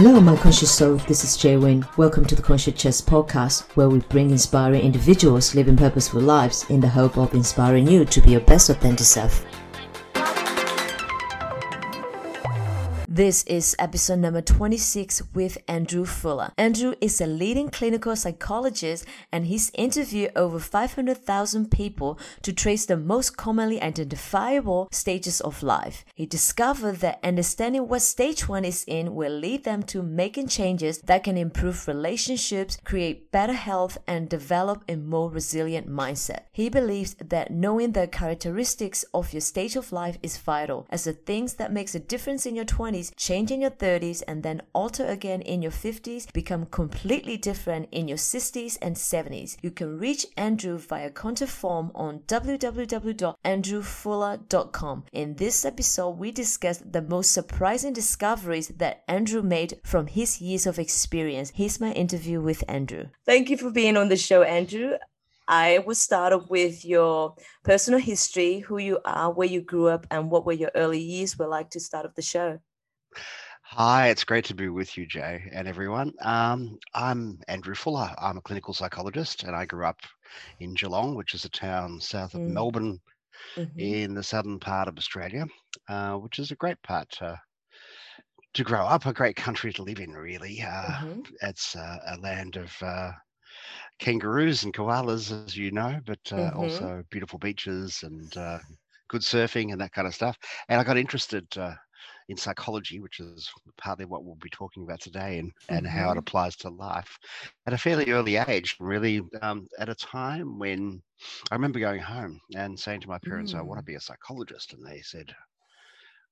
Hello, my conscious soul. This is Jay Win. Welcome to the Conscious Chess podcast, where we bring inspiring individuals living purposeful lives in the hope of inspiring you to be your best authentic self. This is episode number 26 with Andrew Fuller. Andrew is a leading clinical psychologist and he's interviewed over 500,000 people to trace the most commonly identifiable stages of life. He discovered that understanding what stage one is in will lead them to making changes that can improve relationships, create better health, and develop a more resilient mindset. He believes that knowing the characteristics of your stage of life is vital as the things that makes a difference in your 20s change in your 30s, and then alter again in your 50s, become completely different in your 60s and 70s. You can reach Andrew via contact form on www.andrewfuller.com. In this episode, we discuss the most surprising discoveries that Andrew made from his years of experience. Here's my interview with Andrew. Thank you for being on the show, Andrew. I will start off with your personal history, who you are, where you grew up, and what were your early years were like to start off the show. Hi, it's great to be with you, Jay, and everyone. Um, I'm Andrew Fuller. I'm a clinical psychologist, and I grew up in Geelong, which is a town south of mm. Melbourne mm-hmm. in the southern part of Australia, uh, which is a great part to, to grow up, a great country to live in, really. Uh, mm-hmm. It's uh, a land of uh, kangaroos and koalas, as you know, but uh, mm-hmm. also beautiful beaches and uh, good surfing and that kind of stuff. And I got interested in psychology, which is partly what we'll be talking about today and, and mm-hmm. how it mm-hmm. applies to life at a fairly early age, really um, at a time when I remember going home and saying to my parents, mm. I want to be a psychologist. And they said,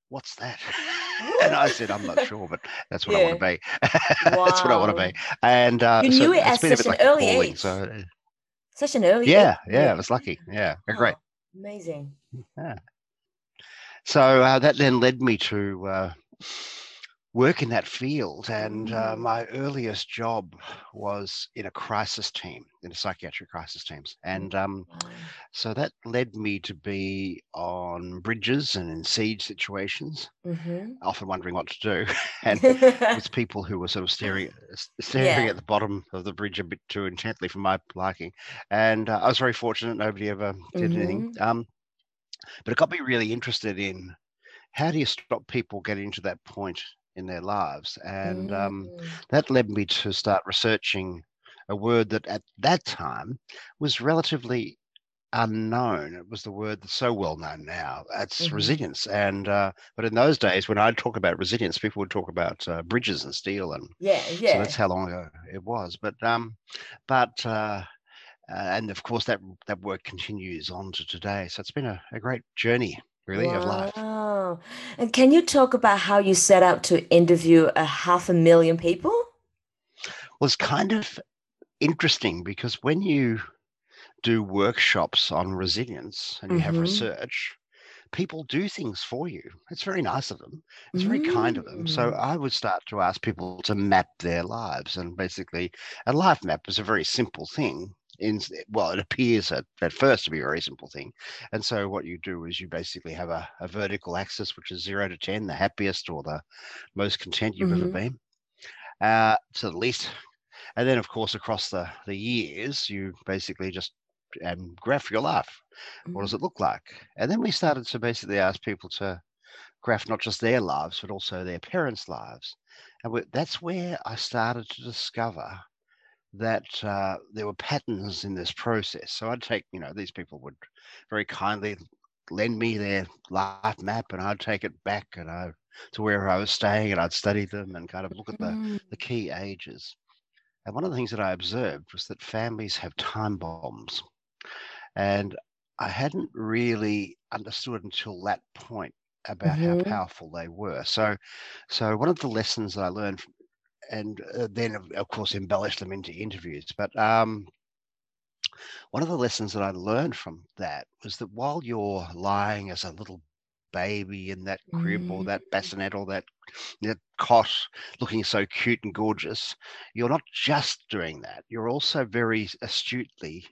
What's that? and I said, I'm not sure, but that's what yeah. I want to be. that's what I want to be. And uh, you knew so it at such an like early age. So, uh, such an early yeah, age. Yeah, yeah, I was lucky. Yeah, oh, great. Amazing. Yeah. So uh, that then led me to uh, work in that field. And uh, mm. my earliest job was in a crisis team, in a psychiatric crisis teams. And um, so that led me to be on bridges and in siege situations, mm-hmm. often wondering what to do. and with people who were sort of staring, staring yeah. at the bottom of the bridge a bit too intently for my liking. And uh, I was very fortunate. Nobody ever did mm-hmm. anything. Um, but it got me really interested in how do you stop people getting to that point in their lives? And um, mm. that led me to start researching a word that at that time was relatively unknown. It was the word that's so well known now. It's mm-hmm. resilience. And uh, but in those days, when I'd talk about resilience, people would talk about uh, bridges and steel, and yeah, yeah. So that's how long ago it was. But um, but uh, uh, and of course that that work continues on to today. So it's been a, a great journey, really, wow. of life. And can you talk about how you set out to interview a half a million people? Well, it's kind of interesting because when you do workshops on resilience and you mm-hmm. have research, people do things for you. It's very nice of them. It's very mm. kind of them. So mm. I would start to ask people to map their lives. And basically, a life map is a very simple thing in well it appears at, at first to be a very simple thing and so what you do is you basically have a, a vertical axis which is 0 to 10 the happiest or the most content you've mm-hmm. ever been uh, to the least and then of course across the the years you basically just um, graph your life mm-hmm. what does mm-hmm. it look like and then we started to basically ask people to graph not just their lives but also their parents lives and we, that's where i started to discover that uh, there were patterns in this process. So I'd take, you know, these people would very kindly lend me their life map and I'd take it back and I to where I was staying and I'd study them and kind of look at the, mm. the key ages. And one of the things that I observed was that families have time bombs. And I hadn't really understood until that point about mm-hmm. how powerful they were. So, so one of the lessons that I learned and uh, then of course embellish them into interviews. But um, one of the lessons that I learned from that was that while you're lying as a little baby in that crib mm. or that bassinet or that, that cot looking so cute and gorgeous, you're not just doing that. You're also very astutely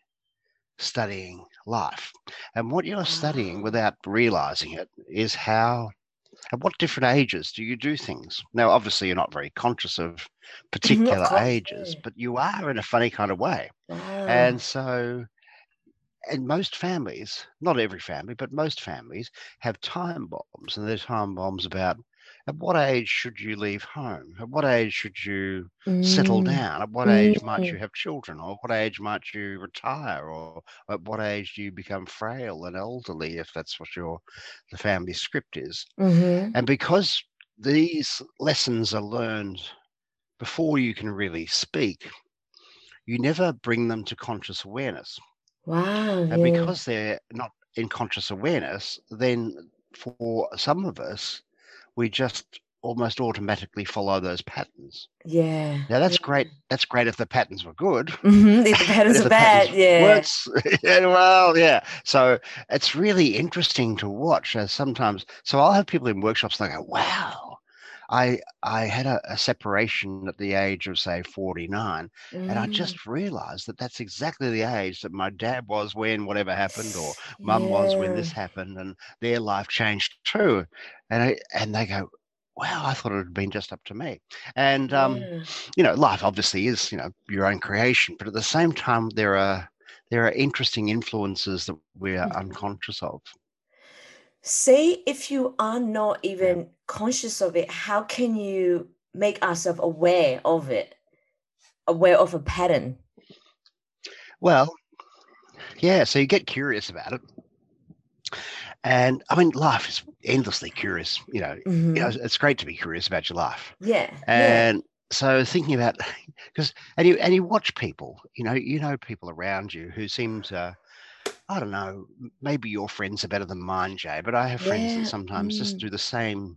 studying life. And what you're studying without realizing it is how at what different ages do you do things? Now, obviously, you're not very conscious of particular ages, but you are in a funny kind of way. Wow. And so, and most families, not every family, but most families have time bombs, and they're time bombs about at what age should you leave home? At what age should you mm. settle down? At what age mm. might you have children? Or what age might you retire? Or at what age do you become frail and elderly, if that's what your the family script is? Mm-hmm. And because these lessons are learned before you can really speak, you never bring them to conscious awareness. Wow. And yeah. because they're not in conscious awareness, then for some of us, we just almost automatically follow those patterns. Yeah. Now that's yeah. great. That's great if the patterns were good. Mm-hmm. If the patterns are bad, yeah. yeah. Well, yeah. So it's really interesting to watch as sometimes. So I'll have people in workshops and they go, "Wow, I I had a, a, separation at the age of say 49 mm. and I just realized that that's exactly the age that my dad was when whatever happened or mum yeah. was when this happened and their life changed too and I, and they go wow I thought it had been just up to me and um yeah. you know life obviously is you know your own creation but at the same time there are there are interesting influences that we are mm. unconscious of say if you are not even conscious of it how can you make ourselves aware of it? Aware of a pattern? Well yeah so you get curious about it. And i mean life is endlessly curious you know, mm-hmm. you know it's great to be curious about your life. Yeah and yeah. so thinking about because and you and you watch people you know you know people around you who seem to I don't know, maybe your friends are better than mine, Jay, but I have friends yeah. that sometimes mm. just do the same,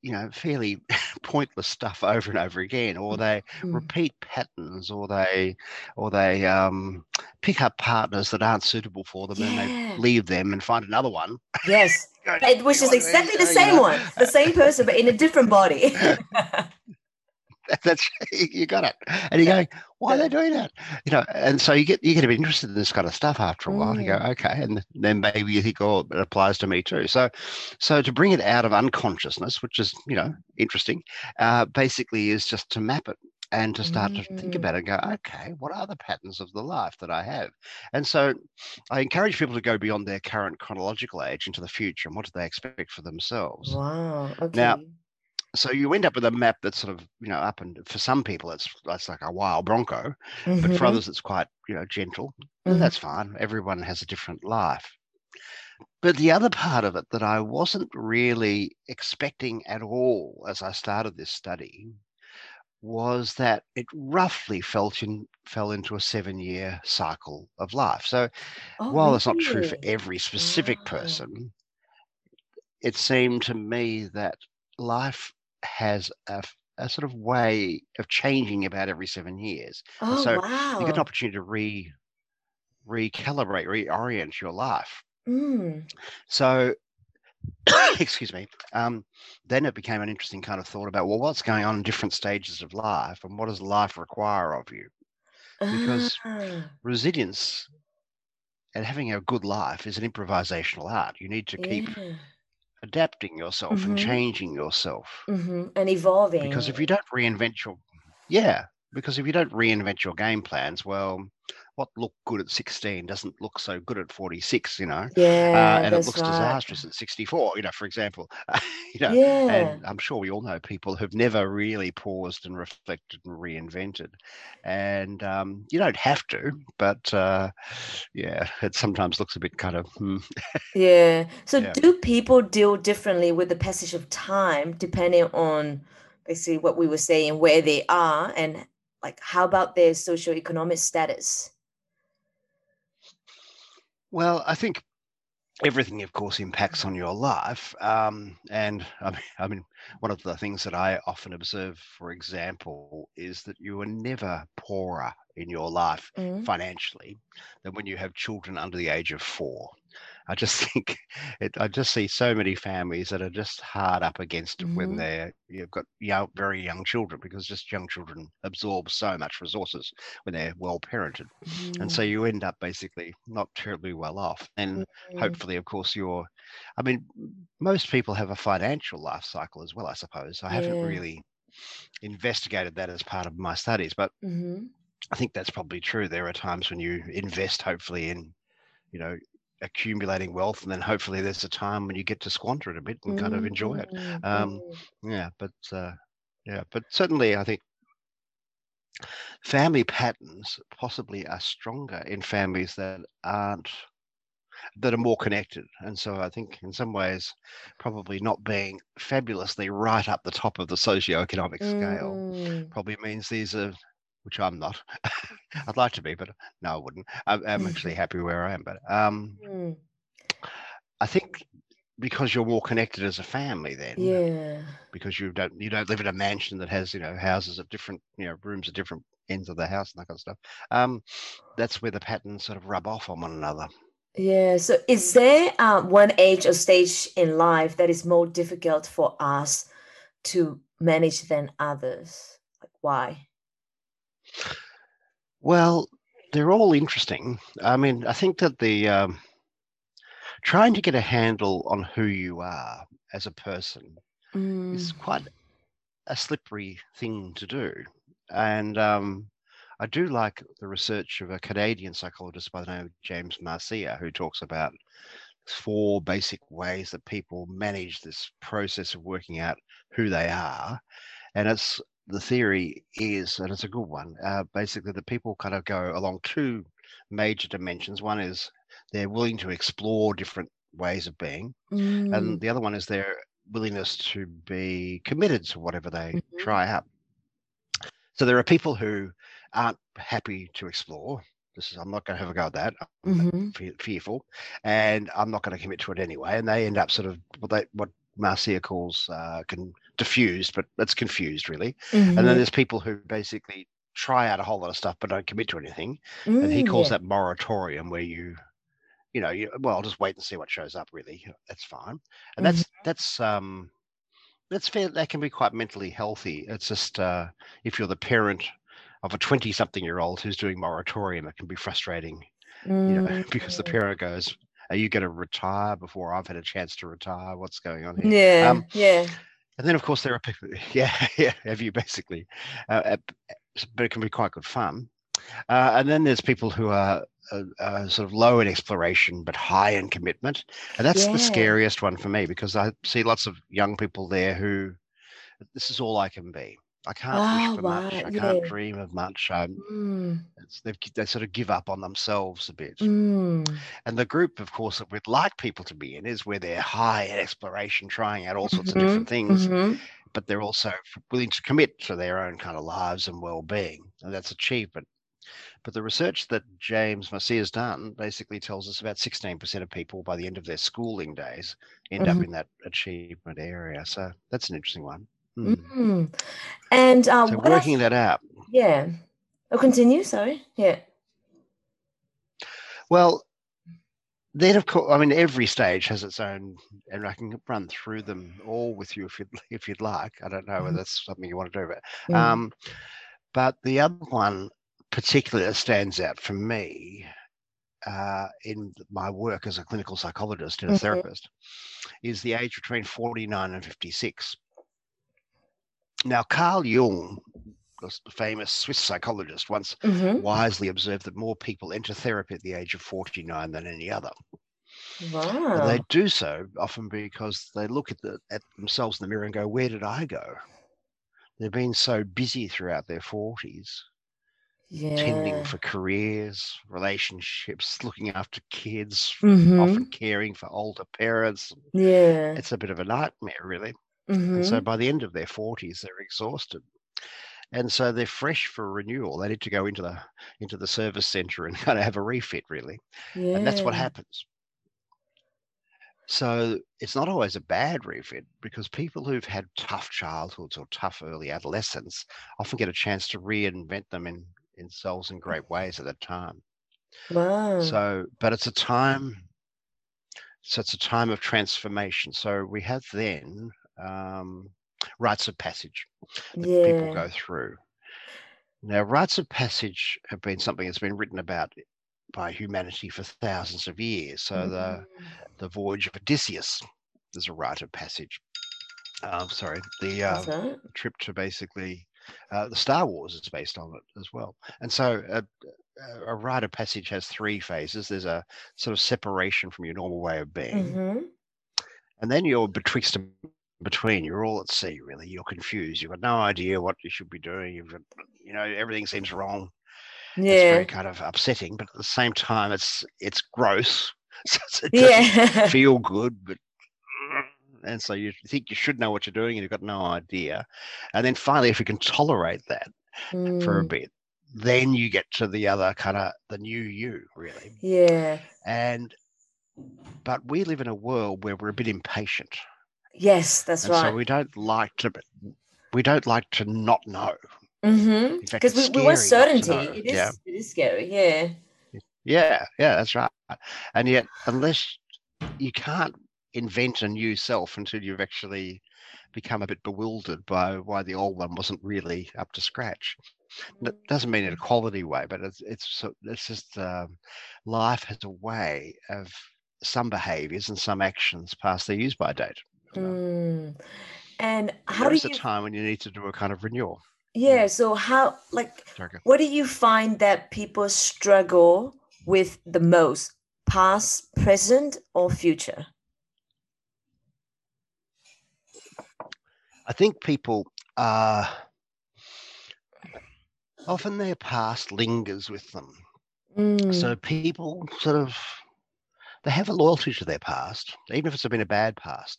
you know, fairly pointless stuff over and over again, or they mm. repeat patterns, or they, or they um, pick up partners that aren't suitable for them, yeah. and they leave them and find another one. Yes, which is exactly the same one, the same person, but in a different body. That's you got it. And you're going, why are they doing that? You know, and so you get you get a bit interested in this kind of stuff after a while. Mm. You go, mm. okay, and then maybe you think, oh, it applies to me too. So, so to bring it out of unconsciousness, which is you know interesting, uh, basically is just to map it and to start mm. to think mm. about it and go, okay, what are the patterns of the life that I have? And so I encourage people to go beyond their current chronological age into the future and what do they expect for themselves. Wow. Okay. Now, so you end up with a map that's sort of you know up and for some people it's that's like a wild bronco mm-hmm. but for mm-hmm. others it's quite you know gentle mm-hmm. that's fine everyone has a different life but the other part of it that i wasn't really expecting at all as i started this study was that it roughly felt in, fell into a seven year cycle of life so oh, while it's not true for every specific wow. person it seemed to me that life has a, a sort of way of changing about every seven years. Oh, so wow. you get an opportunity to re recalibrate, reorient your life. Mm. So, excuse me. Um, then it became an interesting kind of thought about well, what's going on in different stages of life, and what does life require of you? Because ah. resilience and having a good life is an improvisational art. You need to keep yeah adapting yourself and mm-hmm. changing yourself hmm And evolving. because if you don't reinvent your yeah because if you don't reinvent your game plans well what looked good at 16 doesn't look so good at 46 you know uh, Yeah, and it looks right. disastrous at 64 you know for example you know Yeah. and i'm sure we all know people who've never really paused and reflected and reinvented and um, you don't have to but uh, yeah it sometimes looks a bit kind of hmm. Yeah. So yeah do people deal differently with the passage of time depending on basically what we were saying, where they are and like how about their socioeconomic status? well i think everything of course impacts on your life um, and I mean, I mean one of the things that i often observe for example is that you are never poorer in your life mm. financially than when you have children under the age of four. I just think it, I just see so many families that are just hard up against mm-hmm. when they're you've got young, very young children because just young children absorb so much resources when they're well parented, mm-hmm. and so mm. you end up basically not terribly well off. And mm-hmm. hopefully, of course, you're. I mean, most people have a financial life cycle as well. I suppose I haven't really investigated that as part of my studies, but. Mm-hmm. I think that's probably true. There are times when you invest, hopefully, in you know accumulating wealth and then hopefully there's a time when you get to squander it a bit and kind of enjoy it mm-hmm. um, yeah but uh, yeah but certainly i think family patterns possibly are stronger in families that aren't that are more connected and so i think in some ways probably not being fabulously right up the top of the socioeconomic scale mm. probably means these are which I'm not. I'd like to be, but no, I wouldn't. I'm, I'm actually happy where I am. But um, mm. I think because you're more connected as a family then yeah because you don't you don't live in a mansion that has you know houses of different you know rooms at different ends of the house and that kind of stuff um that's where the patterns sort of rub off on one another yeah so is there um, one age or stage in life that is more difficult for us to manage than others like why well, they're all interesting. I mean, I think that the um, trying to get a handle on who you are as a person mm. is quite a slippery thing to do. And um, I do like the research of a Canadian psychologist by the name of James Marcia, who talks about four basic ways that people manage this process of working out who they are. And it's the theory is, and it's a good one, uh, basically the people kind of go along two major dimensions. One is they're willing to explore different ways of being, mm. and the other one is their willingness to be committed to whatever they mm-hmm. try out. So there are people who aren't happy to explore. This is I'm not going to have a go at that. I'm mm-hmm. fe- fearful, and I'm not going to commit to it anyway. And they end up sort of what they what Marcia calls uh, can diffused, but it's confused really. Mm-hmm. And then mm-hmm. there's people who basically try out a whole lot of stuff but don't commit to anything. Mm, and he mm, calls yeah. that moratorium where you you know, you, well, I'll just wait and see what shows up. Really, that's fine, and that's mm-hmm. that's um, that's fair. That can be quite mentally healthy. It's just uh, if you're the parent of a twenty-something-year-old who's doing moratorium, it can be frustrating, mm-hmm. you know, mm, because the parent goes, "Are you going to retire before I've had a chance to retire? What's going on here?" Yeah, um, yeah. And then, of course, there are people, yeah, yeah, have you basically, uh, but it can be quite good fun. Uh, and then there's people who are uh, uh, sort of low in exploration but high in commitment, and that's yeah. the scariest one for me because I see lots of young people there who, this is all I can be. I can't oh, wish for right. much. I yeah. can't dream of much. Mm. they sort of give up on themselves a bit. Mm. And the group, of course, that we'd like people to be in is where they're high in exploration, trying out all sorts mm-hmm. of different things, mm-hmm. but they're also willing to commit to their own kind of lives and well-being, and that's achievement. But the research that James Marcia has done basically tells us about 16% of people by the end of their schooling days end mm-hmm. up in that achievement area. So that's an interesting one. Mm. Mm. And um, so working that out. Yeah. I'll oh, continue. Sorry. Yeah. Well, then of course, I mean, every stage has its own, and I can run through them all with you if you'd if you'd like. I don't know whether mm-hmm. that's something you want to do, but mm. um, but the other one particularly that stands out for me uh, in my work as a clinical psychologist and a mm-hmm. therapist is the age between 49 and 56. Now, Carl Jung, the famous Swiss psychologist, once mm-hmm. wisely observed that more people enter therapy at the age of 49 than any other. Wow. And they do so often because they look at, the, at themselves in the mirror and go, Where did I go? They've been so busy throughout their 40s, yeah. tending for careers, relationships, looking after kids, mm-hmm. often caring for older parents. Yeah. It's a bit of a nightmare, really. Mm-hmm. And so by the end of their 40s, they're exhausted. And so they're fresh for renewal. They need to go into the into the service center and kind of have a refit, really. Yeah. And that's what happens. So it's not always a bad refit because people who've had tough childhoods or tough early adolescence often get a chance to reinvent them in themselves in great ways at that time. Wow. So, but it's a time. So it's a time of transformation. So we have then um, rites of passage that yeah. people go through. Now, rites of passage have been something that's been written about by humanity for thousands of years. So mm-hmm. the the voyage of Odysseus is a rite of passage. Um, sorry, the uh, trip to basically uh, the Star Wars is based on it as well. And so a, a rite of passage has three phases. There's a sort of separation from your normal way of being, mm-hmm. and then you're betwixt between. You're all at sea, really. You're confused. You've got no idea what you should be doing. You've got, you know, everything seems wrong. Yeah. It's very kind of upsetting, but at the same time, it's it's gross. So it yeah. feel good, but and so you think you should know what you're doing and you've got no idea. And then finally, if you can tolerate that mm. for a mm. bit, then you get to the other kind of the new you, really. Yeah. And but we live in a world where we're a bit impatient. Yes, that's and right. So we don't like to we don't like to not know. Mm-hmm. Because we, we want certainty. It is yeah. it is scary, yeah. Yeah, yeah, that's right. And yet unless you can't invent a new self until you've actually become a bit bewildered by why the old one wasn't really up to scratch. That doesn't mean in a quality way, but it's it's it's just um, life has a way of some behaviours and some actions past their use by date. Mm. And how There's do you? a time when you need to do a kind of renewal. Yeah. So how like what do you find that people struggle with the most, past, present, or future? I think people are often their past lingers with them. Mm. So people sort of they have a loyalty to their past, even if it's been a bad past.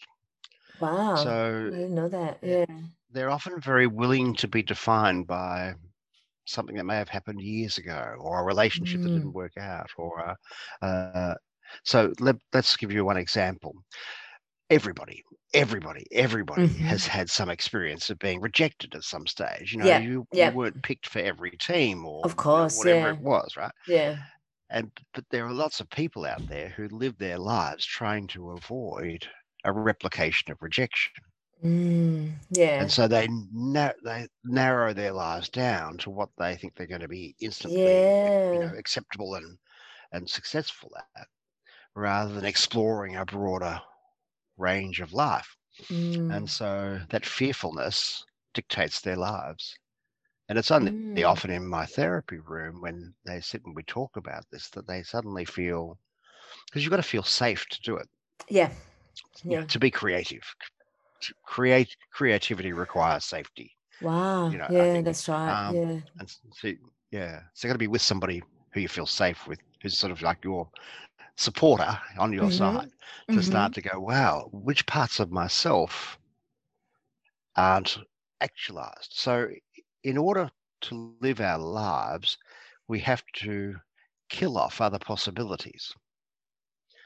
Wow. So I didn't know that. Yeah. They're often very willing to be defined by something that may have happened years ago or a relationship mm. that didn't work out or uh, uh, so let, let's give you one example everybody everybody everybody mm-hmm. has had some experience of being rejected at some stage you know yeah, you, yeah. you weren't picked for every team or of course whatever yeah. it was right yeah and but there are lots of people out there who live their lives trying to avoid a replication of rejection mm, yeah and so they na- they narrow their lives down to what they think they're going to be instantly yeah. you know acceptable and and successful at rather than exploring a broader range of life. Mm. And so that fearfulness dictates their lives. And it's only mm. often in my therapy room when they sit and we talk about this that they suddenly feel because you've got to feel safe to do it. Yeah. Yeah. to be creative. To create creativity requires safety. Wow. You know, yeah, think, that's right. Um, yeah. And so, yeah. So you got to be with somebody who you feel safe with, who's sort of like your supporter on your mm-hmm. side to mm-hmm. start to go, wow, which parts of myself aren't actualized? So, in order to live our lives, we have to kill off other possibilities.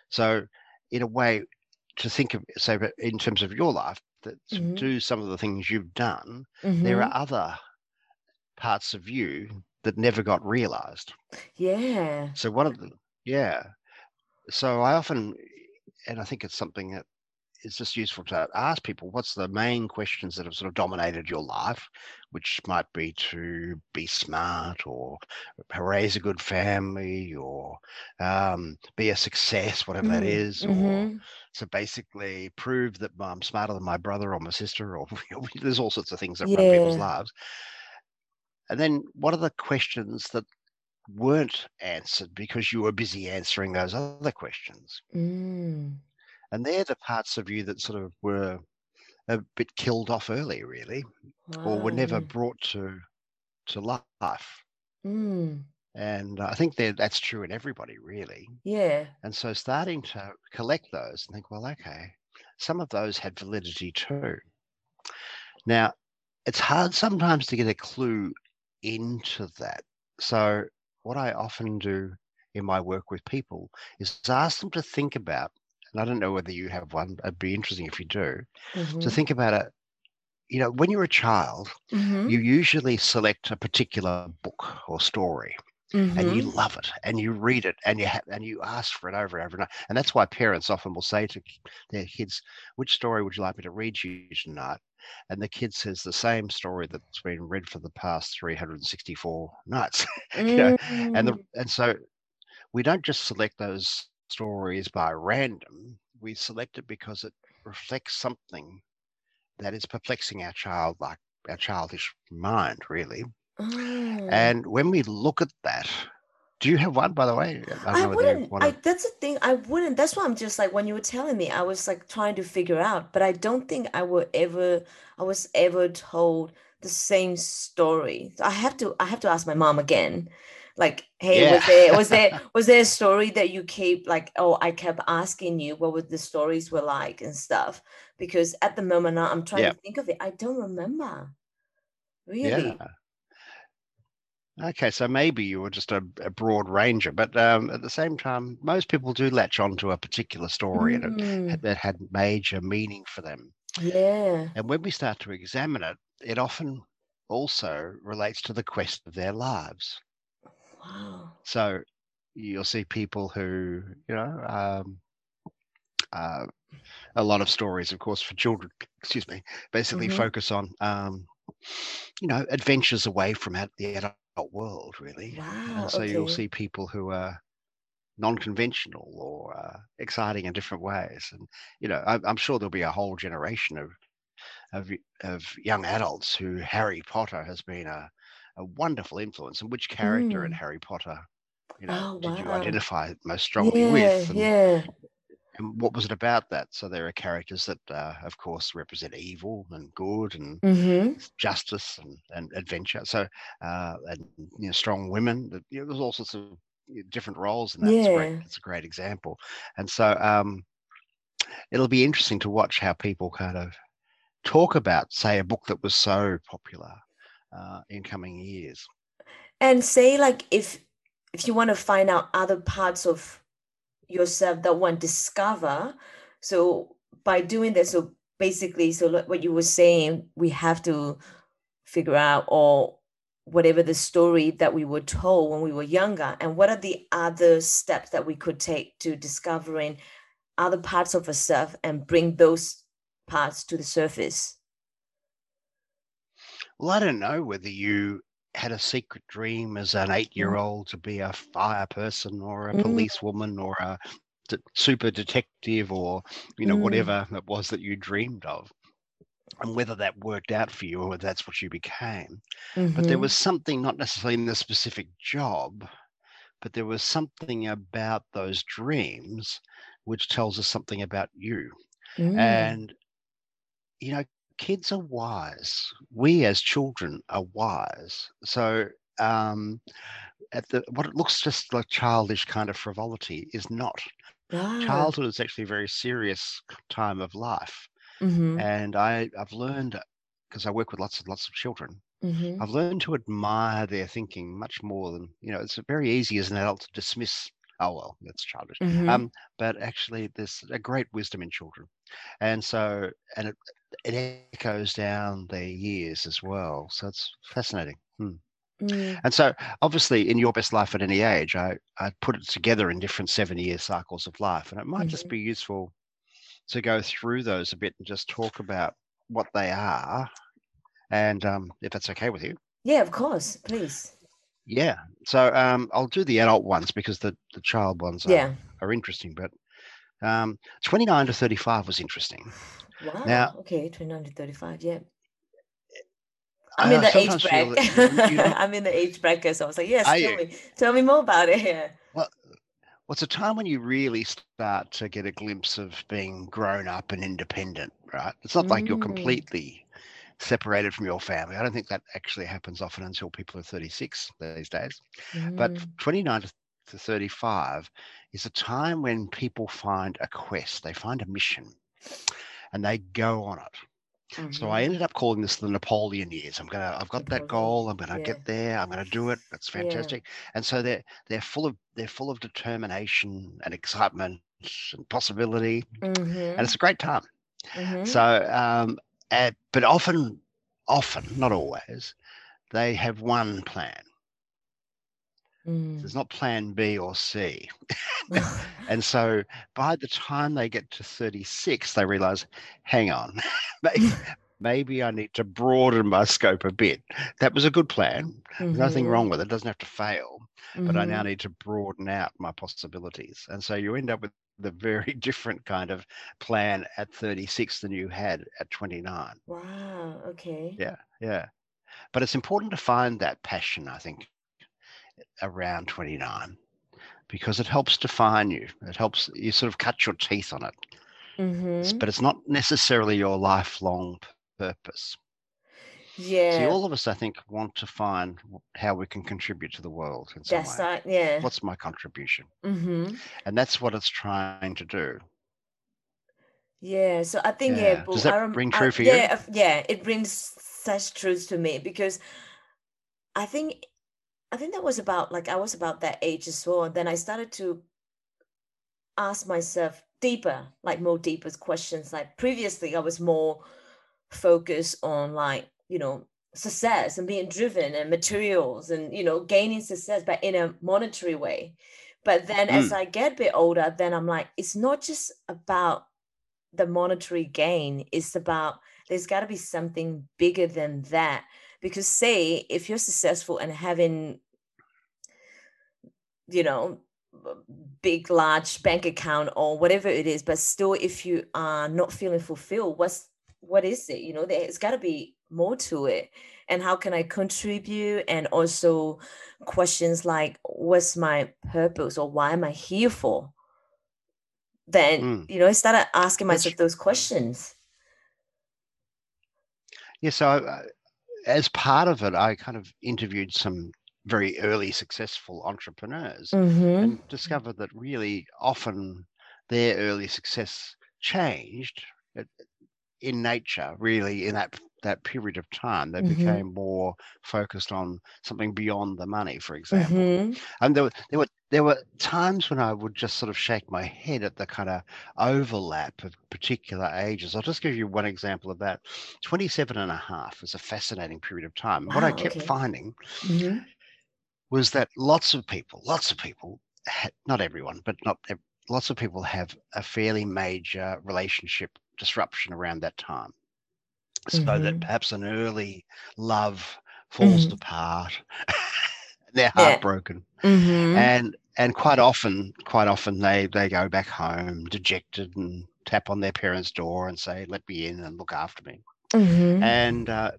So, in a way, to think of, so in terms of your life, that to mm-hmm. do some of the things you've done, there Mm-hmm. are other parts of you that never got realized. Yeah. So, one of the, yeah. So, I often, and I think it's something that is just useful to ask people what's the main questions that have sort of dominated your life, which might be to be smart or raise a good family or um, be a success, whatever that Mm. is, or Mm-hmm. so basically prove that I'm smarter than my brother or my sister, or there's all sorts of things that run people's lives. And then what are the questions that weren't answered because you were busy answering those other questions? Mm. And they're the parts of you that sort of were a bit killed off early, really, or were never brought to to life. Mm. And I think that that's true in everybody, really. Yeah. And so starting to collect those and think, well, okay, some of those had validity too. Now, it's hard sometimes to get a clue into that. So, what I often do in my work with people is ask them to think about, and I don't know whether you have one, it'd be interesting if you do, Mm-hmm. think about it you know, when you're a child, Mm-hmm. you usually select a particular book or story and you Mm-hmm. love it and you read it and you have and you ask for it over and over and over. And that's why parents often will say to their kids, which story would you like me to read you tonight? And the kid says the same story that's been read for the past 364 nights. you know, and the Mm. and so we don't just select those stories by random. We select it because it reflects something that is perplexing our child like our childish mind, really. Oh. And when we look at that, do you have one, by the way? I don't I know wouldn't. I that's the thing. I wouldn't. That's why I'm just like when you were telling me, I was like trying to figure out, but I don't think I would ever. I was ever told the same story. I have to. I have to ask my mom again. Like, hey, Yeah. was there was there was there a story that you keep like? Oh, I kept asking you what would the stories were like and stuff. Because at the moment now, I'm trying Yeah. to think of it. I don't remember. Yeah. Really. Okay, so maybe you were just a, a broad ranger, but um, at the same time, most people do latch onto a particular story and it, Mm, had- that had major meaning for them. yeah. And when we start to examine it, it often also relates to the quest of their lives. Wow. So you'll see people who, you know, um, uh, a lot of stories, of course, for children, excuse me, basically Mhm. focus on, um, you know, adventures away from ad- the adult world, really. Wow. And so you'll see people who are non-conventional or uh, exciting in different ways. And you know, I, I'm sure there'll be a whole generation of of of young adults who Harry Potter has been a a wonderful influence. And which character in Mm. Harry Potter, you know, Oh, did you identify most strongly Yeah, with? And, yeah. and what was it about that? So there are characters that, uh, of course, represent evil and good and Mm-hmm. justice and, and adventure. So, uh, and you know, strong women. that- You know, there's all sorts of different roles in that. It's great. Yeah. It's a great example. And so, um, it'll be interesting to watch how people kind of talk about, say, a book that was so popular uh, in coming years. And say like if if you want to find out other parts of yourself that one discover, so by doing this, so basically, so what you were saying, we have to figure out or whatever the story that we were told when we were younger, and what are the other steps that we could take to discovering other parts of ourselves and bring those parts to the surface. Well, I don't know whether you had a secret dream as an eight-year-old to be a fire person or a Mm. policewoman or a d- super detective or you know Mm. whatever it was that you dreamed of and whether that worked out for you or whether that's what you became but there was something not necessarily in the specific job but there was something about those dreams which tells us something about you Mm. and you know kids are wise. We as children are wise. So um at the what it looks just like childish kind of frivolity is not. Childhood is actually a very serious time of life. Mhm. and i i've learned because i work with lots and lots of children Mhm. i've learned to admire their thinking much more than you know it's very easy as an adult to dismiss oh well that's childish. Mhm. um but actually there's a great wisdom in children. And so and it it echoes down their years as well so it's fascinating Hmm. Mm. and so obviously in your best life at any age i i put it together in different seven year cycles of life and it might just Mhm. be useful to go through those a bit and just talk about what they are and um if that's okay with you Yeah, of course, please. yeah so um i'll do the adult ones because the the child ones are, Yeah. are interesting but um 29 to 35 was interesting Wow. Now- okay, 29 to 35. Yeah. I'm in the age bracket. that you- you I'm in the age bracket, so I was like, yes, tell me, tell me more about it. Yeah. Well, it's a time when you really start to get a glimpse of being grown up and independent, right? It's not like you're Mm. completely separated from your family. I don't think that actually happens often until people are 36 these days. But Mm. 29 29 to to 35 is a time when people find a quest, they find a mission, and they go on it. So I Mhm. ended up calling this the Napoleon years. I'm gonna, I've got that goal. I'm gonna yeah. get there. I'm gonna do it. That's Yeah. fantastic. And so they're they're full of they're full of determination and excitement and possibility, and Mhm. it's a great time. Mhm. So um, uh, but often, often, not always, they have one plan. Mm. There's not plan B or C. and so by the time they get to 36, they realize, hang on, maybe, maybe I need to broaden my scope a bit. That was a good plan. There's nothing Mhm. wrong with it. It doesn't have to fail, but I now Mhm. need to broaden out my possibilities. And so you end up with the very different kind of plan at 36 than you had at 29. Wow. Okay. Yeah, yeah. But it's important to find that passion, I think, around 29 because it helps define you. It helps you sort of cut your teeth on it. Mm-hmm. But it's not necessarily your lifelong purpose. See, Yeah. all of us, I think, want to find how we can contribute to the world in some That's way. right. Yeah. What's my contribution? Mm-hmm. And that's what it's trying to do. Yeah. So I think yeah, Yeah. Does I that rem- ring I, true for you? yeah, yeah, it brings such truth to me because I think I think that was about like I was about that age as well. And then I started to ask myself deeper, like more deeper questions. Like previously, I was more focused on like, you know, success and being driven and materials and, you know, gaining success, but in a monetary way. But then as Mm. I get a bit older, then I'm like, it's not just about the monetary gain, it's about there's got to be something bigger than that. Because, say, if you're successful and having you know big large bank account or whatever it is but still if you are not feeling fulfilled what's what is it you know there's got to be more to it and how can i contribute and also questions like what's my purpose or why am i here for then Mm. you know i started asking myself those questions Yeah. So, uh, as part of it, I kind of interviewed some very early successful entrepreneurs mm-hmm. and discovered that really often their early success changed uh, in nature really in that that period of time they Mhm. became more focused on something beyond the money for example Mm-hmm. and there were there were there were times when i would just sort of shake my head at the kind of overlap of particular ages i'll just give you one example of that 27 and a half is a fascinating period of time what i kept okay. finding Mm-hmm. was that lots of people, lots of people, not everyone, but not lots of people have a fairly major relationship disruption around that time. So Mhm. that perhaps an early love falls Mhm. apart, they're Yeah. heartbroken, Mm-hmm. and and quite often, quite often they they go back home dejected and tap on their parents' door and say, "Let me in and look after me." Mm-hmm. and uh,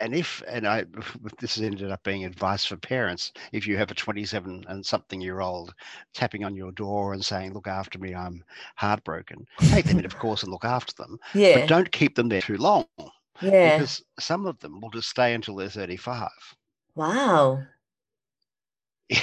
and if and I this has ended up being advice for parents if you have a 27 and something year old tapping on your door and saying look after me I'm heartbroken take them in of course and look after them yeah. but don't keep them there too long yeah. because some of them will just stay until they're 35 Wow.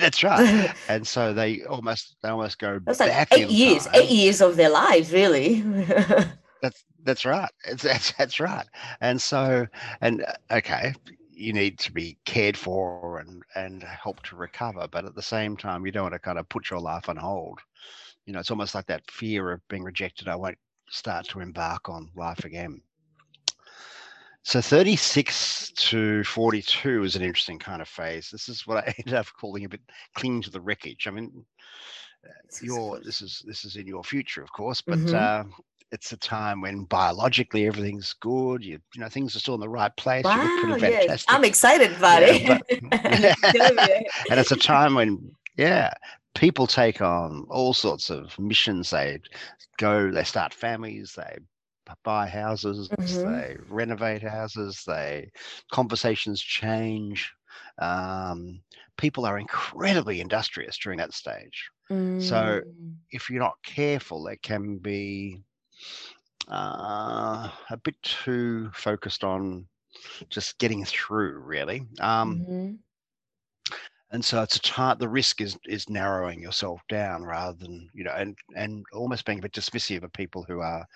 that's right and so they almost they almost go That's like eight years, time. eight years of their lives, really. That's that's right. It's, that's that's right. And so, and uh, okay, you need to be cared for and and help to recover, but at the same time, you don't want to kind of put your life on hold. You know, it's almost like that fear of being rejected. I won't start to embark on life again. So 36 to 42 is an interesting kind of phase. This is what I ended up calling a bit clinging to the wreckage. I mean, your this is this is in your future, of course, but Mhm. uh, it's a time when biologically everything's good. You you know things are still in the right place. wow, pretty yes. I'm excited about Yeah, it. Tell and it's a time when yeah, people take on all sorts of missions. They go, they start families, they buy houses, Mhm. they renovate houses, they conversations change. Um, people are incredibly industrious during that stage So- Mm. if you're not careful, it can be uh, a bit too focused on just getting through, really. Um, Mhm. And so it's a time. The risk is is narrowing yourself down rather than you know, and and almost being a bit dismissive of people who are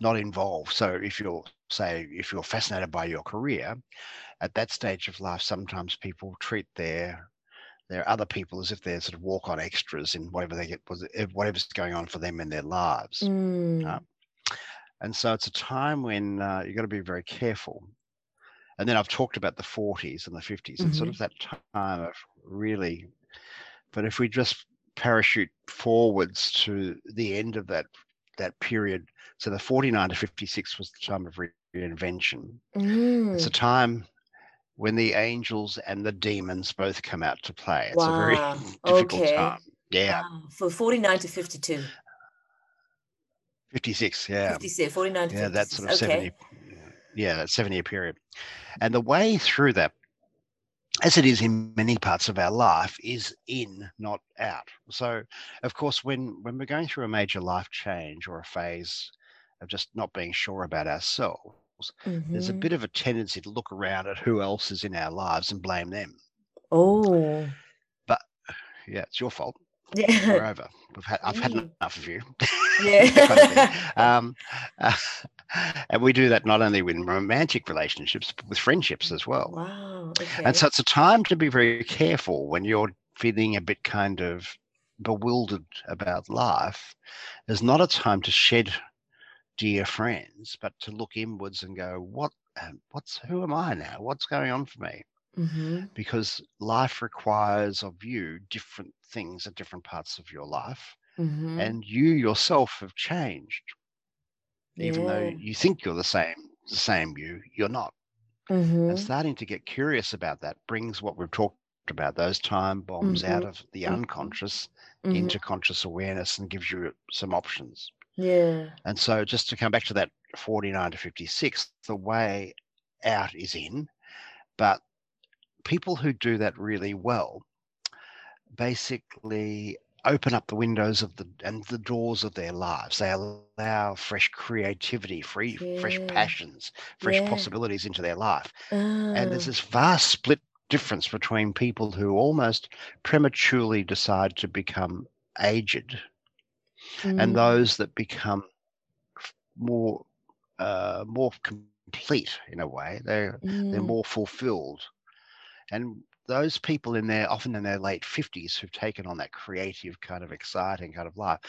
not involved. So if you're say if you're fascinated by your career, at that stage of life, sometimes people treat their their other people as if they're sort of walk on extras in whatever they get, whatever's going on for them in their lives. Mm. Uh, And so it's a time when uh, you've got to be very careful. And then I've talked about the 40s and the 50s and sort of that time of really. But if we just parachute forwards to the end of that that period, so the 49 to 56 was the time of re- reinvention. It's a Mm. time when the angels and the demons both come out to play. It's a very Wow. difficult Okay. time. Yeah, Wow. For 49 to 52. 56. Yeah. 56, 49 to Yeah, that sort of Okay. 70, yeah, that 70 year period. And the way through that, as it is in many parts of our life, is in, not out. So, of course, when, when we're going through a major life change or a phase of just not being sure about ourselves, there's a Mhm. bit of a tendency to look around at who else is in our lives and blame them. Oh. But yeah, it's your fault. Yeah. We're over. We've had, I've had enough of you. Yeah. that kind of thing. Um, uh, and we do that not only with romantic relationships, but with friendships as well. Wow. Okay. And so it's a time to be very careful when you're feeling a bit kind of bewildered about life. There's not a time to shed dear friends, but to look inwards and go, what, um, what's, who am I now? What's going on for me? hmm Because life requires of you different things at different parts of your life, hmm and you yourself have changed. Even though you think you're the same, the same you, you're not. hmm And starting to get curious about that brings what we've talked about those time bombs out Mhm. of the unconscious hmm into conscious awareness and gives you some options. Yeah. And so, just to come back to that 49 to 56, the way out is in, but people who do that really well basically open up the windows of the and the doors of their lives. They allow fresh creativity, free, fresh passions, fresh Yeah. possibilities into their life. And Ah. there's this vast split difference between people who almost prematurely decide to become aged Mm. and those that become more uh, more complete in a way. They're they're Mm. more fulfilled, and those people in their often in their late fifties who've taken on that creative kind of exciting kind of life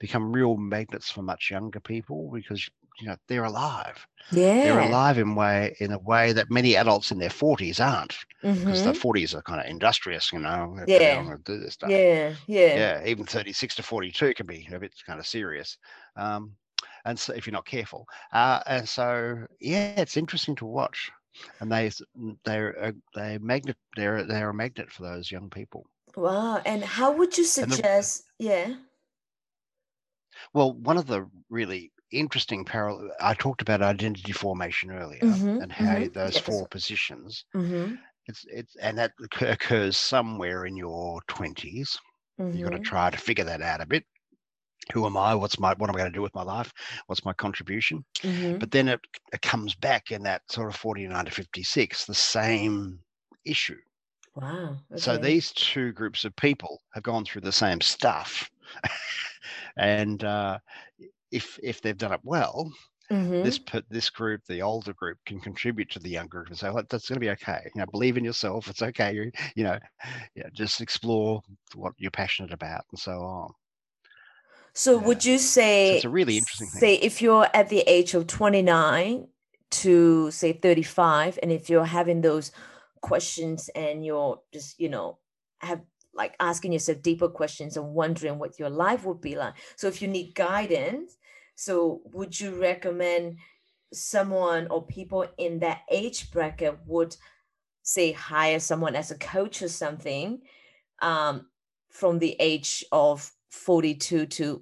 become real magnets for much younger people because you know they're alive. Yeah. They're alive in way in a way that many adults in their forties aren't because the hmm 40s are kind of industrious, you know, Yeah. don't want to do this stuff. Yeah. Yeah. Yeah, even 36 to 42 can be a bit kind of serious. Um, and so if you're not careful. Uh, and so, yeah, it's interesting to watch. And they, they're, a, they magnet, they're, they're a magnet for those young people. Wow. And how would you And the, suggest? Yeah. well, one of the really interesting parallel, I talked about identity formation earlier Mm-hmm. and how Mm-hmm. those. That's. four positions, Mm-hmm. it's, it's, and that occurs somewhere in your 20s. You've got to Mm-hmm. try to figure that out a bit. Who am I? What's my what am I going to do with my life? What's my contribution? Mm-hmm. But then it, it comes back in that sort of 49 to 56, the same issue. Wow. So these two groups of people have gone through the same stuff. and uh, if if they've done it well, Mm-hmm. this this group, the older group, can contribute to the younger group and say, "Well, that's going to be okay. You know, believe in yourself. It's okay. You you know, yeah, just explore what you're passionate about and so on." So Yeah. would you So it's say, a really interesting thing. say if you're at the age of 29 to say 35, and if you're having those questions and you're just, you know, have like asking yourself deeper questions and wondering what your life would be like. So if you need guidance, so would you recommend someone or people in that age bracket would say hire someone as a coach or something um, from the age of 42 to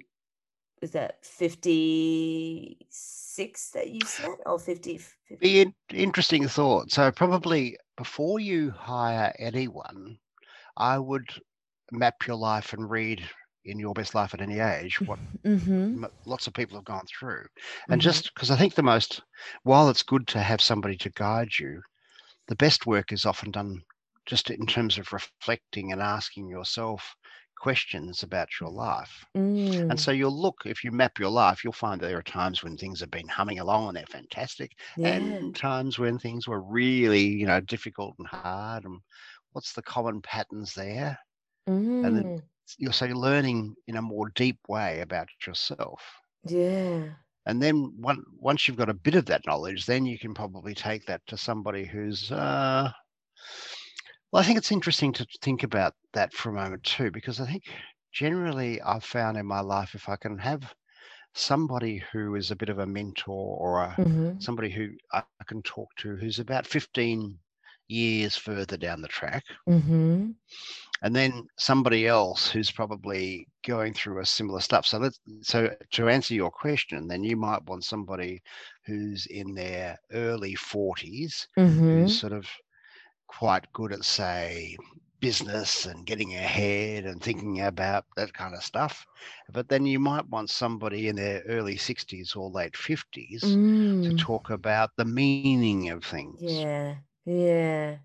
is that 56 that you said or 50, 50? Be an interesting thought. So probably before you hire anyone, I would map your life and read in your best life at any age what mm-hmm. m- lots of people have gone through. And Mm-hmm. just because I think the most, while it's good to have somebody to guide you, the best work is often done just in terms of reflecting and asking yourself questions about your life. And Mm, so you'll look, if you map your life, you'll find that there are times when things have been humming along and they're fantastic, yeah. and times when things were really, you know, difficult and hard. And what's the common patterns there? And then Mm, you're so learning in a more deep way about yourself. yeah. and then one, once you've got a bit of that knowledge, then you can probably take that to somebody who's. Uh, well, I think it's interesting to think about that for a moment too, because I think generally I've found in my life if I can have somebody who is a bit of a mentor or a, mm-hmm. somebody who I can talk to who's about 15 years further down the track. Mm-hmm. And then somebody else who's probably going through a similar stuff. So let's so to answer your question, then you might want somebody who's in their early 40s, mm-hmm. who's sort of quite good at say business and getting ahead and thinking about that kind of stuff. But then you might want somebody in their early 60s or late 50s mm. to talk about the meaning of things. Yeah. Yeah.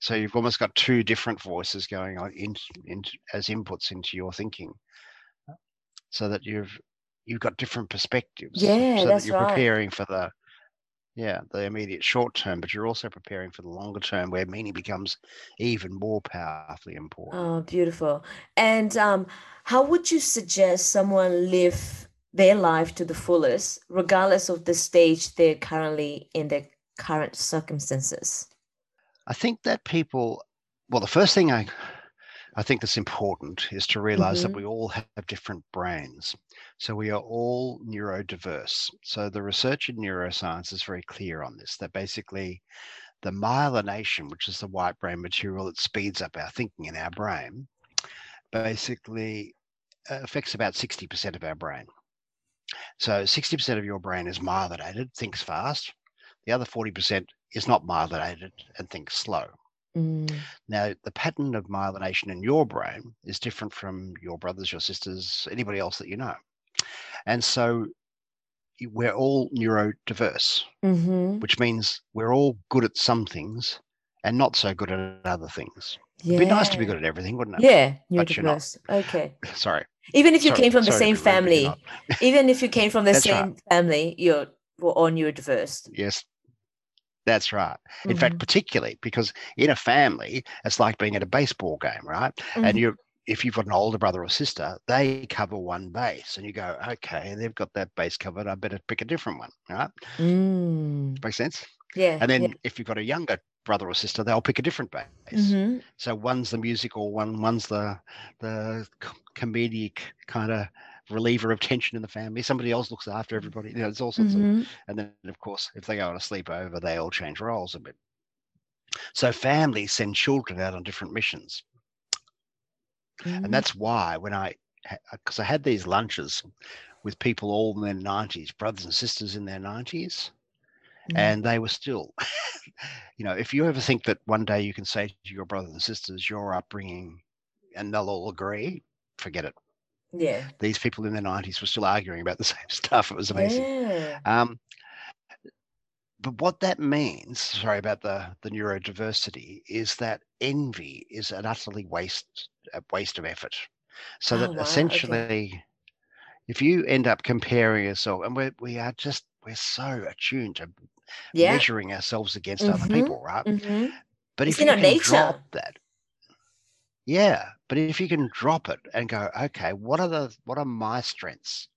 So you've almost got two different voices going on in, in, as inputs into your thinking, so that you've you've got different perspectives. Yeah, so that's that you're right. preparing for the yeah the immediate short term, but you're also preparing for the longer term, where meaning becomes even more powerfully important. Oh, beautiful! And um, how would you suggest someone live their life to the fullest, regardless of the stage they're currently in their current circumstances? I think that people, well, the first thing I, I think that's important is to realize mm-hmm. that we all have different brains. So we are all neurodiverse. So the research in neuroscience is very clear on this that basically the myelination, which is the white brain material that speeds up our thinking in our brain, basically affects about 60% of our brain. So 60% of your brain is myelinated, thinks fast, the other 40% is not myelinated and thinks slow. Mm. Now, the pattern of myelination in your brain is different from your brothers, your sisters, anybody else that you know. And so we're all neurodiverse, mm-hmm. which means we're all good at some things and not so good at other things. Yeah. It'd be nice to be good at everything, wouldn't it? Yeah, neurodiverse. Okay. Sorry. Even if you Sorry. came from the same family, even if you came from the same right. family, you're we're all neurodiverse. Yes, that's right. In mm-hmm. fact, particularly because in a family, it's like being at a baseball game, right? Mm-hmm. And you if you've got an older brother or sister, they cover one base, and you go, okay, they've got that base covered. I better pick a different one, right? Mm. Makes sense. Yeah. And then yeah. if you've got a younger brother or sister, they'll pick a different base. Mm-hmm. So one's the musical one, one's the the comedic kind of reliever of tension in the family. Somebody else looks after everybody. You know, there's all sorts mm-hmm. of, and then of course, if they go on a sleepover, they all change roles a bit. So families send children out on different missions, mm-hmm. and that's why when I, because I had these lunches with people all in their nineties, brothers and sisters in their 90s mm-hmm. and they were still, you know, if you ever think that one day you can say to your brothers and sisters your upbringing, and they'll all agree, forget it yeah these people in their 90s were still arguing about the same stuff it was amazing yeah. um, but what that means sorry about the the neurodiversity is that envy is an utterly waste a waste of effort so oh, that wow. essentially okay. if you end up comparing yourself and we we are just we're so attuned to yeah. measuring ourselves against mm-hmm. other people right mm-hmm. but it's if you can nature. drop that yeah, but if you can drop it and go, okay, what are the what are my strengths?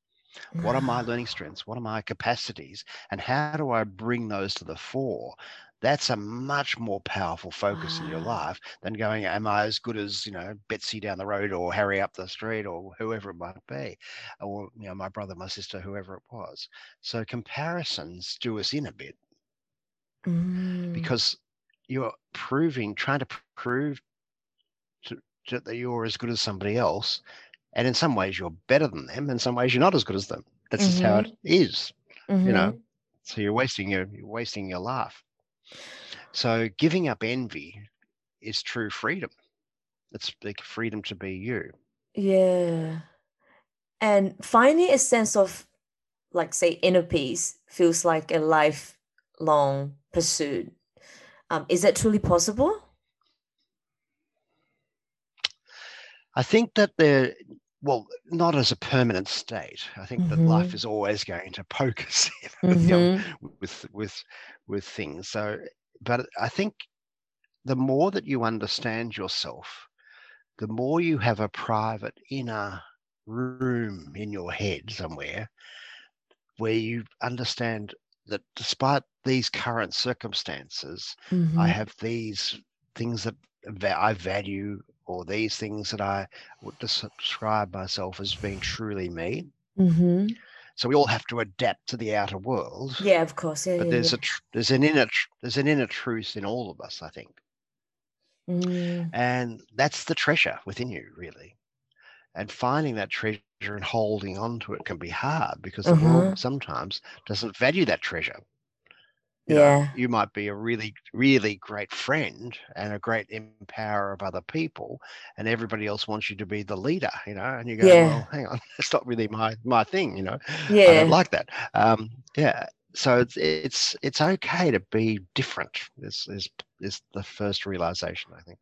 What are my learning strengths? What are my capacities? And how do I bring those to the fore? That's a much more powerful focus in your life than going, Am I as good as, you know, Betsy down the road or Harry up the street or whoever it might be? Or, you know, my brother, my sister, whoever it was. So comparisons do us in a bit mm. because you're proving, trying to prove that you're as good as somebody else. And in some ways, you're better than them. In some ways, you're not as good as them. That's mm-hmm. just how it is, mm-hmm. mm-hmm. you know. Mm-hmm. So you're wasting your you're wasting your life. So giving up envy is true freedom. It's like freedom to be you. Yeah. And finding a sense of, like, say, inner peace feels like a lifelong pursuit. Um, is that truly possible? I think that they're well, not as a permanent state. I think mm-hmm. that life is always going to poke us mm-hmm. with with with things. So, but I think the more that you understand yourself, the more you have a private inner room in your head somewhere where you understand that despite these current circumstances, Mm-hmm. I have these things that I value, or these things that I would describe myself as being truly me. Mm-hmm. So we all have to adapt to the outer world. Yeah, of course. Yeah, But yeah, there's yeah. a tr- there's an inner tr- there's an inner truth in all of us, I think, Mm, and that's the treasure within you, really. And finding that treasure and holding on to it can be hard because the Uh-huh. world sometimes doesn't value that treasure. You know, yeah. you might be a really, really great friend and a great empower of other people, and everybody else wants you to be the leader, you know. And you go, Yeah. well, hang on, that's not really my my thing, you know. Yeah. I don't like that. Um, yeah. So it's it's it's okay to be different. Is is is the first realization I think,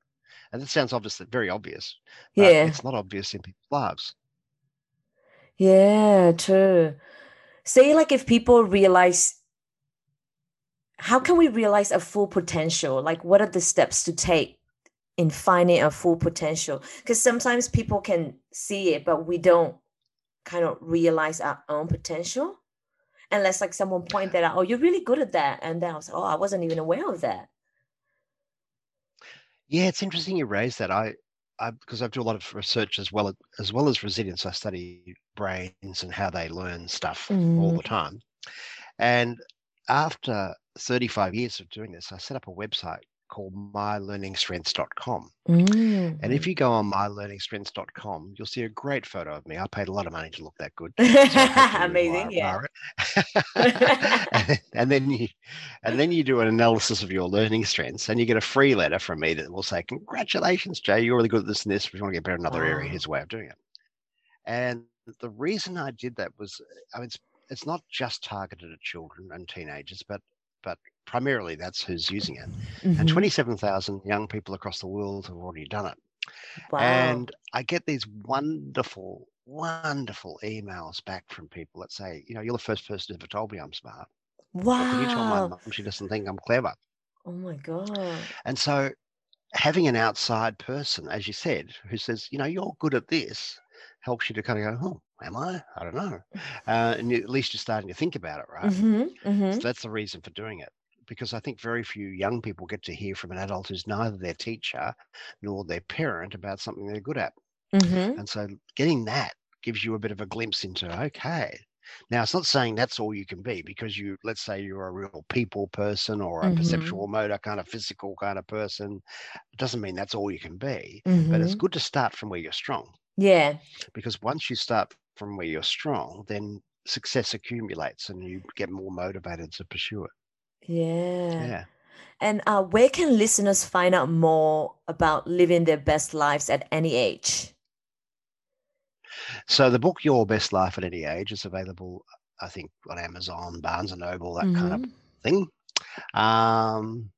and it sounds obvious, very obvious. But Yeah. it's not obvious in people's lives. Yeah, true. Say like if people realize how can we realize a full potential? Like what are the steps to take in finding a full potential? Because sometimes people can see it, but we don't kind of realize our own potential. Unless like someone point that out, oh, you're really good at that. And then I was like, oh, I wasn't even aware of that. Yeah, it's interesting you raised that. I, I because I do a lot of research as well as well as resilience. I study brains and how they learn stuff all Mm. the time. And after 35 years of doing this, I set up a website called mylearningstrengths.com. Mm. And if you go on mylearningstrengths.com, you'll see a great photo of me. I paid a lot of money to look that good. so I had to, Amazing, yeah. and, and then you and then you do an analysis of your learning strengths and you get a free letter from me that will say, Congratulations, Jay, you're really good at this and this. If you want to get better in another area, here's a way of doing it. And the reason I did that was I mean it's it's not just targeted at children and teenagers, but but primarily that's who's using it. Mhm. And 27,000 young people across the world have already done it. Wow. And I get these wonderful, wonderful emails back from people that say, you know, you're the first person who ever told me I'm smart. Or can you tell my wow. mum she doesn't think I'm clever? Oh my God. And so having an outside person, as you said, who says, you know, you're good at this, helps you to kind of go, oh, am I? I don't know. Uh, and at least you're starting to think about it, right? hmm hmm So that's the reason for doing it. Because I think very few young people get to hear from an adult who's neither their teacher nor their parent about something they're good at. hmm And so getting that gives you a bit of a glimpse into, okay. Now, it's not saying that's all you can be because you, let's say you're a real people person or a Mhm. perceptual motor kind of physical kind of person. It doesn't mean that's all you can be, but hmm it's good to start from where you're strong Yeah. because once you start from where you're strong, then success accumulates and you get more motivated to pursue it. Yeah. Yeah. And uh, where can listeners find out more about living their best lives at any age? So the book Your Best Life at Any Age is available, I think, on Amazon, Barnes and Noble, that kind of Mhm. thing. Um,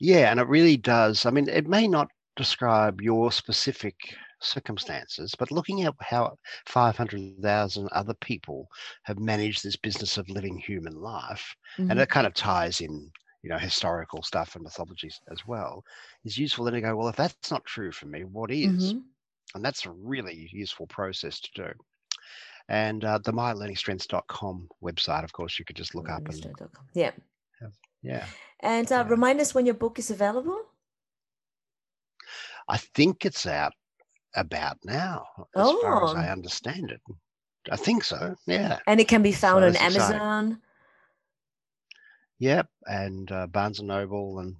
yeah, and it really does. I mean, it may not describe your specific circumstances, but looking at how 500,000 other people have managed this business of living human life, and Mhm. it kind of ties in, you know, historical stuff and mythologies as well, is useful then to go, well, if that's not true for me, what is? Mhm. And that's a really useful process to do. And uh, the mylearningstrengths.com website, of course, you could just look up and. Yeah. yeah. And uh, Yeah. remind us when your book is available. I think it's out about now, as far as I Oh. understand it. I think so. Yeah. And it can be found on that's exciting. Amazon. Yep. And uh, Barnes and Noble, and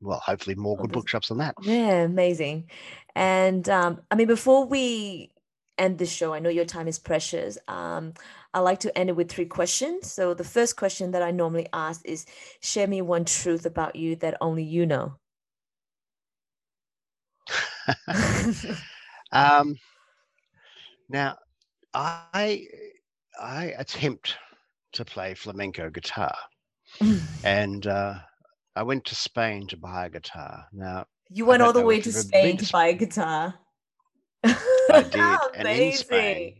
well, hopefully more Oh, good bookshops than that. Yeah, amazing. And um, I mean, before we end the show, I know your time is precious. Um, I like to end it with three questions. So the first question that I normally ask is share me one truth about you that only you know. Um, now, I I attempt to play flamenco guitar, and uh, I went to Spain to buy a guitar. Now, You went all the way to Spain to buy a guitar. I did, and in. Spain,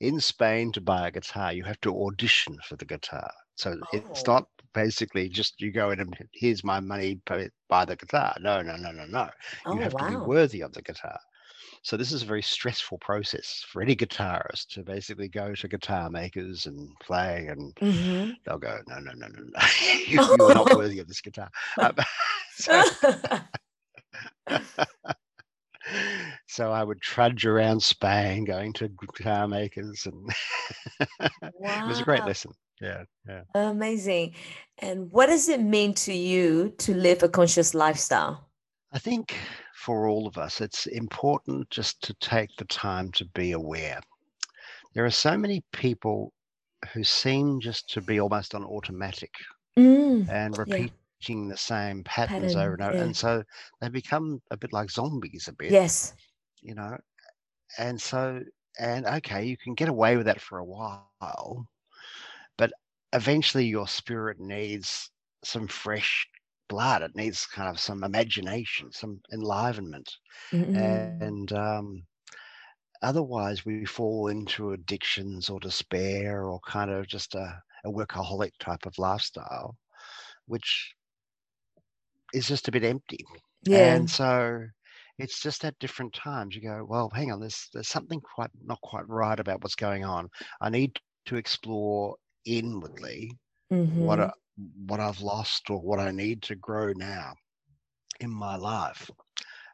in Spain to buy a guitar, you have to audition for the guitar. So it's Oh. not basically just you go in and here's my money, buy the guitar. No, no, no, no, no. You Oh, have to be worthy of the guitar. So this is a very stressful process for any guitarist to basically go to guitar makers and play, and mm-hmm. they'll go, "No, no, no, no, no, you, you are not worthy of this guitar." Um, so, so I would trudge around Spain, going to guitar makers, and wow. it was a great lesson. Yeah, yeah. Amazing. And what does it mean to you to live a conscious lifestyle? I think for all of us, it's important just to take the time to be aware. There are so many people who seem just to be almost on automatic mm, and repeating yeah. the same patterns Pattern, over and over. Yeah. And so they become a bit like zombies a bit. Yes. You know, and so, and okay, you can get away with that for a while, eventually your spirit needs some fresh blood. It needs kind of some imagination, some enlivenment. Mm-hmm. And um, otherwise, we fall into addictions or despair or kind of just a, a workaholic type of lifestyle, which is just a bit empty. Yeah. And so it's just at different times you go, well, hang on, there's there's something quite not quite right about what's going on. I need to explore inwardly mm-hmm. what what I've lost or what I need to grow now in my life.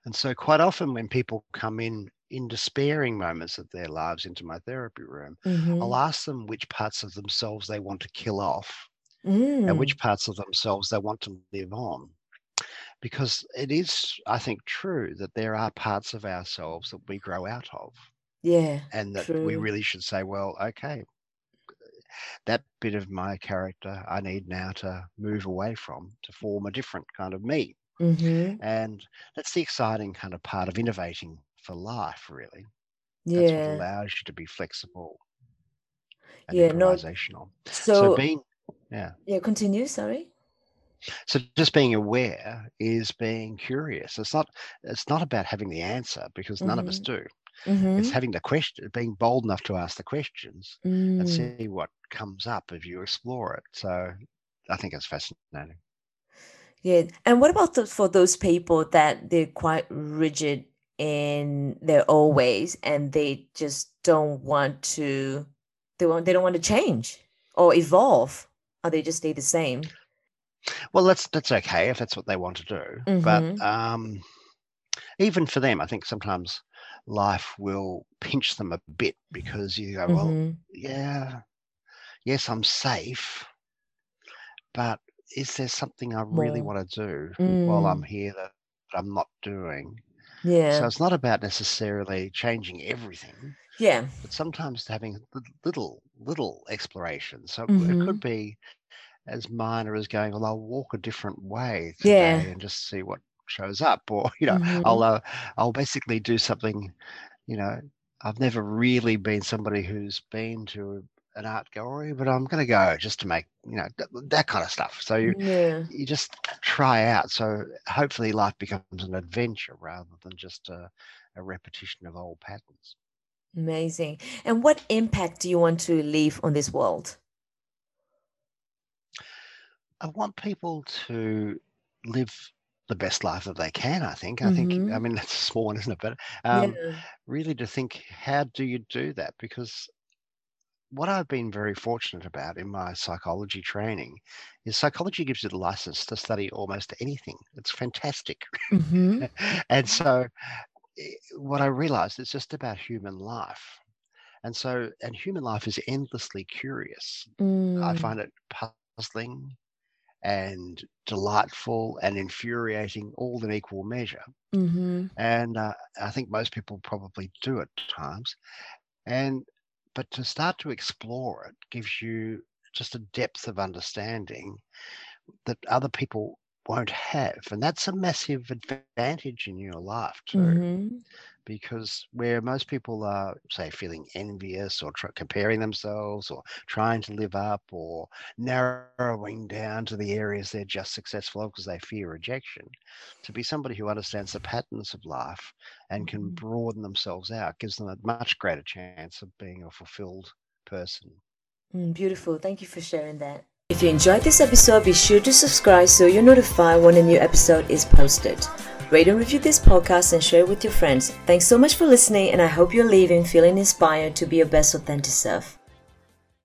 And so, quite often, when people come in in despairing moments of their lives into my therapy room, mm-hmm. I'll ask them which parts of themselves they want to kill off mm. and which parts of themselves they want to live on. Because it is, I think, true that there are parts of ourselves that we grow out of. Yeah. And that true. we really should say, well, okay, that bit of my character I need now to move away from to form a different kind of me. Mm-hmm. And that's the exciting kind of part of innovating for life, really. Yeah. That's what allows you to be flexible and yeah, improvisational. No, so, so being, yeah. Yeah, continue, sorry. So just being aware is being curious. It's not it's not about having the answer because none mm-hmm. of us mm-hmm. do. Mm-hmm. It's having the question, being bold enough to ask the questions mm. and see what comes up if you explore it. So I think it's fascinating. Yeah. And what about the, for those people that they're quite rigid in their old ways and they just don't want to they want they don't want to change or evolve or they just stay the same well that's that's okay if that's what they want to do mm-hmm. but um even for them i think sometimes life will pinch them a bit because you go, mm-hmm. well, yeah, yes, I'm safe, but is there something I really More. want to do mm. while I'm here that I'm not doing? Yeah. So it's not about necessarily changing everything. Yeah. But sometimes having little, little exploration. So mm-hmm. it could be as minor as going, well, I'll walk a different way today yeah. and just see what shows up or you know mm-hmm. i'll uh, i'll basically do something you know i've never really been somebody who's been to an art gallery but i'm going to go just to make you know that, that kind of stuff so you yeah. you just try out so hopefully life becomes an adventure rather than just a, a repetition of old patterns amazing and what impact do you want to leave on this world I want people to live the best life that they can. I think. I think. I mm-hmm. mean, that's a small one, isn't it? But um, Yeah. really, to think, how do you do that? Because what I've been very fortunate about in my psychology training is psychology gives you the license to study almost anything. It's fantastic. hmm and so, eh, what I realized is just about human life. And so, and human life is endlessly curious. I mm. find it puzzling and delightful and infuriating all in equal measure. Mm-hmm. And uh, I think most people probably do at times. And but to start to explore it gives you just a depth of understanding that other people won't have. And that's a massive advantage in your life too. Mm-hmm because where most people are, say, feeling envious or tr- comparing themselves or trying to live up or narrowing down to the areas they're just successful because they fear rejection, to be somebody who understands the patterns of life and can mm-hmm. broaden themselves out gives them a much greater chance of being a fulfilled person. Mm, beautiful. Thank you for sharing that. If you enjoyed this episode, be sure to subscribe so you're notified when a new episode is posted. Rate and review this podcast and share it with your friends. Thanks so much for listening, and I hope you're leaving feeling inspired to be your best authentic self.